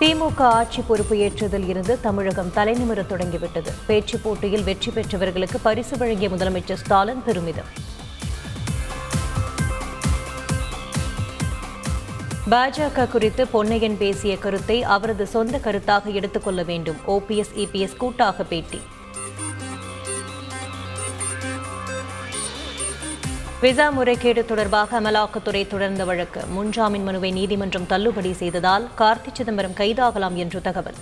திமுக ஆட்சி பொறுப்பு ஏற்றதில் இருந்து தமிழகம் தலைநிமிர தொடங்கிவிட்டது. பேச்சு போட்டியில் வெற்றி பெற்றவர்களுக்கு பரிசு வழங்கிய முதலமைச்சர் ஸ்டாலின் பெருமிதம். பாஜக குறித்து பொன்னையன் பேசிய கருத்தை அவரது சொந்த கருத்தாக எடுத்துக்கொள்ள வேண்டும். ஓபிஎஸ் இபிஎஸ் கூட்டாக பேட்டி. விசா முறைகேடு தொடர்பாக அமலாக்கத்துறை தொடர்ந்த வழக்கு. முன்ஜாமீன் மனுவை நீதிமன்றம் தள்ளுபடி செய்ததால் கார்த்தி சிதம்பரம் கைதாகலாம் என்று தகவல்.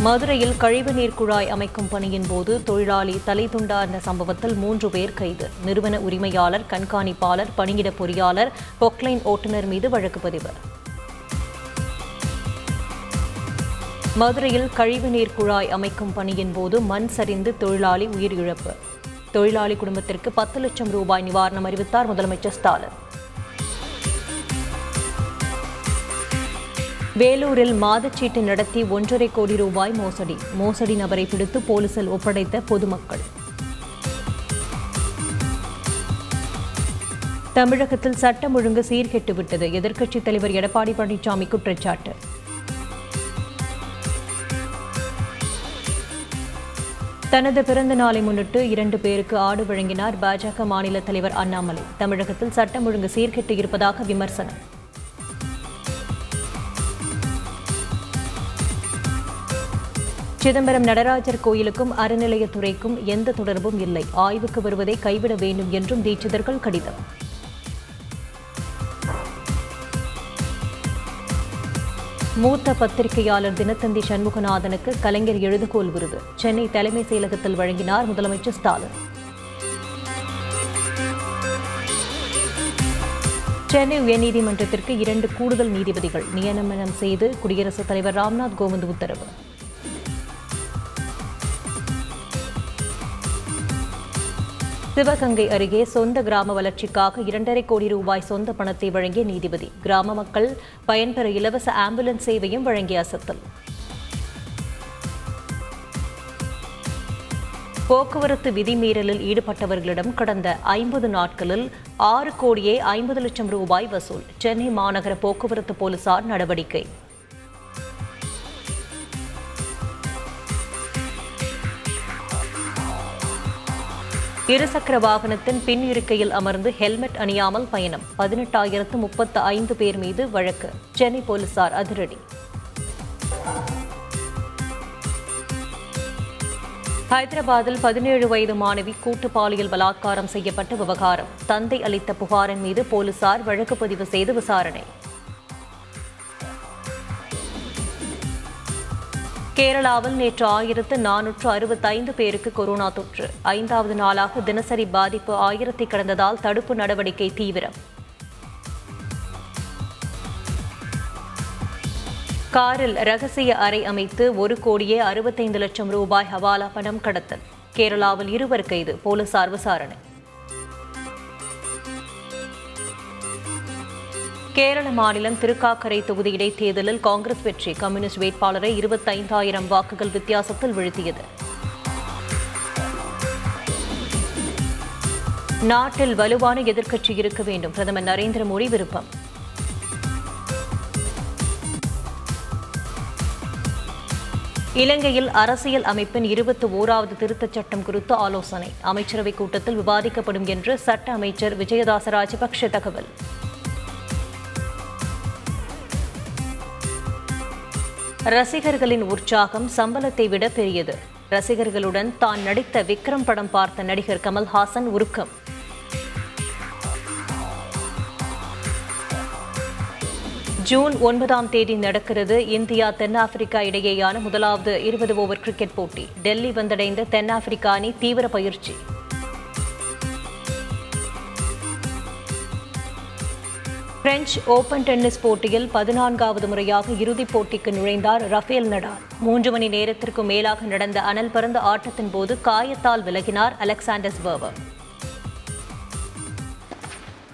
மதுரையில் கழிவுநீர் குழாய் அமைக்கும் பணியின் போது தொழிலாளி தலை துண்டார்ந்த சம்பவத்தில் மூன்று பேர் கைது. நிறுவன உரிமையாளர் கண்காணிப்பாளர் பணியிட பொறியாளர் பொக்லைன் ஓட்டுநர் மீது வழக்கு பதிவு. மதுரையில் கழிவுநீர் குழாய் அமைக்கும் பணியின் போது மண் சரிந்து தொழிலாளி உயிரிழப்பு. தொழிலாளி குடும்பத்திற்கு பத்து லட்சம் ரூபாய் நிவாரணம் அறிவித்தார் முதலமைச்சர் ஸ்டாலின். வேலூரில் மாதச்சீட்டு நடத்தி ஒன்றரை கோடி ரூபாய் மோசடி. மோசடி நபரை பிடித்து போலீசில் ஒப்படைத்த பொதுமக்கள். தமிழகத்தில் சட்டம் ஒழுங்கு சீர்கெட்டுவிட்டது. எதிர்க்கட்சித் தலைவர் எடப்பாடி பழனிசாமி குற்றச்சாட்டு. தனது பிறந்த நாளை முன்னிட்டு இரண்டு பேருக்கு ஆடு வழங்கினார் பாஜக மாநில தலைவர் அண்ணாமலை. தமிழகத்தில் சட்டம் ஒழுங்கு சீர்கெட்டு இருப்பதாக விமர்சனம். சிதம்பரம் நடராஜர் கோயிலுக்கும் அறநிலையத்துறைக்கும் எந்த தொடர்பும் இல்லை. ஆய்வுக்கு வருவதை கைவிட வேண்டும் என்றும் தீட்சிதர்கள் கடிதம். மூத்த பத்திரிகையாளர் தினத்தந்தி சண்முகநாதனுக்கு கலைஞர் எழுதுகோல் விருது. சென்னை தலைமைச் செயலகத்தில் வழங்கினார் முதலமைச்சர் ஸ்டாலின். சென்னை உயர்நீதிமன்றத்திற்கு இரண்டு கூடுதல் நீதிபதிகள் நியமனம் செய்து குடியரசுத் தலைவர் ராம்நாத் கோவிந்த் உத்தரவு. சிவகங்கை அருகே சொந்த கிராம வளர்ச்சிக்காக இரண்டரை கோடி ரூபாய் சொந்த பணத்தை வழங்கிய நீதிபதி. கிராம மக்கள் பயன்பெற இலவச ஆம்புலன்ஸ் சேவையும் வழங்கிய அசத்தல். போக்குவரத்து விதிமீறலில் ஈடுபட்டவர்களிடம் கடந்த ஐம்பது நாட்களில் ஆறு கோடியே ஐம்பது லட்சம் ரூபாய் வசூல். சென்னை மாநகர போக்குவரத்து போலீசார் நடவடிக்கை. இருசக்கர வாகனத்தின் பின் இருக்கையில் அமர்ந்து ஹெல்மெட் அணியாமல் பயணம். பதினெட்டாயிரத்து முப்பத்து ஐந்து பேர் மீது வழக்கு. சென்னை போலீசார் அதிரடி. ஹைதராபாத்தில் பதினேழு வயது மாணவி கூட்டு பாலியல் பலாத்காரம் செய்யப்பட்ட விவகாரம். தந்தை அளித்த புகாரின் மீது போலீசார் வழக்கு பதிவு செய்து விசாரணை. கேரளாவில் நேற்று ஆயிரத்து நானூற்று அறுபத்தைந்து பேருக்கு கொரோனா தொற்று. ஐந்தாவது நாளாக தினசரி பாதிப்பு ஆயிரத்தை கடந்ததால் தடுப்பு நடவடிக்கை தீவிரம். காரில் ரகசிய அறை அமைத்து ஒரு கோடியே அறுபத்தைந்து லட்சம் ரூபாய் ஹவாலா பணம் கடத்தல். கேரளாவில் இருவர் கைது போலீசார் விசாரணை. கேரள மாநிலம் திருக்காக்கரை தொகுதி இடைத்தேர்தலில் காங்கிரஸ் வெற்றி. கம்யூனிஸ்ட் வேட்பாளரை இருபத்தைந்தாயிரம் வாக்குகள் வித்தியாசத்தில் வீழ்த்தியது. நாட்டில் வலுவான எதிர்க்கட்சி இருக்க வேண்டும். பிரதமர் நரேந்திர மோடி விருப்பம். இலங்கையில் அரசியல் அமைப்பின் இருபத்தி ஓராவது திருத்தச் சட்டம் குறித்து ஆலோசனை. அமைச்சரவைக் கூட்டத்தில் விவாதிக்கப்படும் என்று சட்ட அமைச்சர் விஜயதாச ராஜபக்ஷ தகவல். ரசிகர்களின் உற்சாகம் சம்பளத்தை விட பெரியது. ரசிகர்களுடன் தான் நடித்த விக்ரம் படம் பார்த்த நடிகர் கமல்ஹாசன் உருக்கம். ஜூன் ஒன்பதாம் தேதி நடக்கிறது இந்தியா தென்னாப்பிரிக்கா இடையேயான முதலாவது இருபது ஓவர் கிரிக்கெட் போட்டி. டெல்லி வந்தடைந்த தென்னாப்பிரிக்கா அணி தீவிர பயிற்சி. பிரெஞ்சு ஓபன் டென்னிஸ் போட்டியில் பதினான்காவது முறையாக இறுதிப் போட்டிக்கு நுழைந்தார் ரஃபேல் நடால். மூன்று மணி நேரத்திற்கு மேலாக நடந்த அனல் பறந்த ஆட்டத்தின் போது காயத்தால் விலகினார் அலெக்சாண்டர் பர்வர்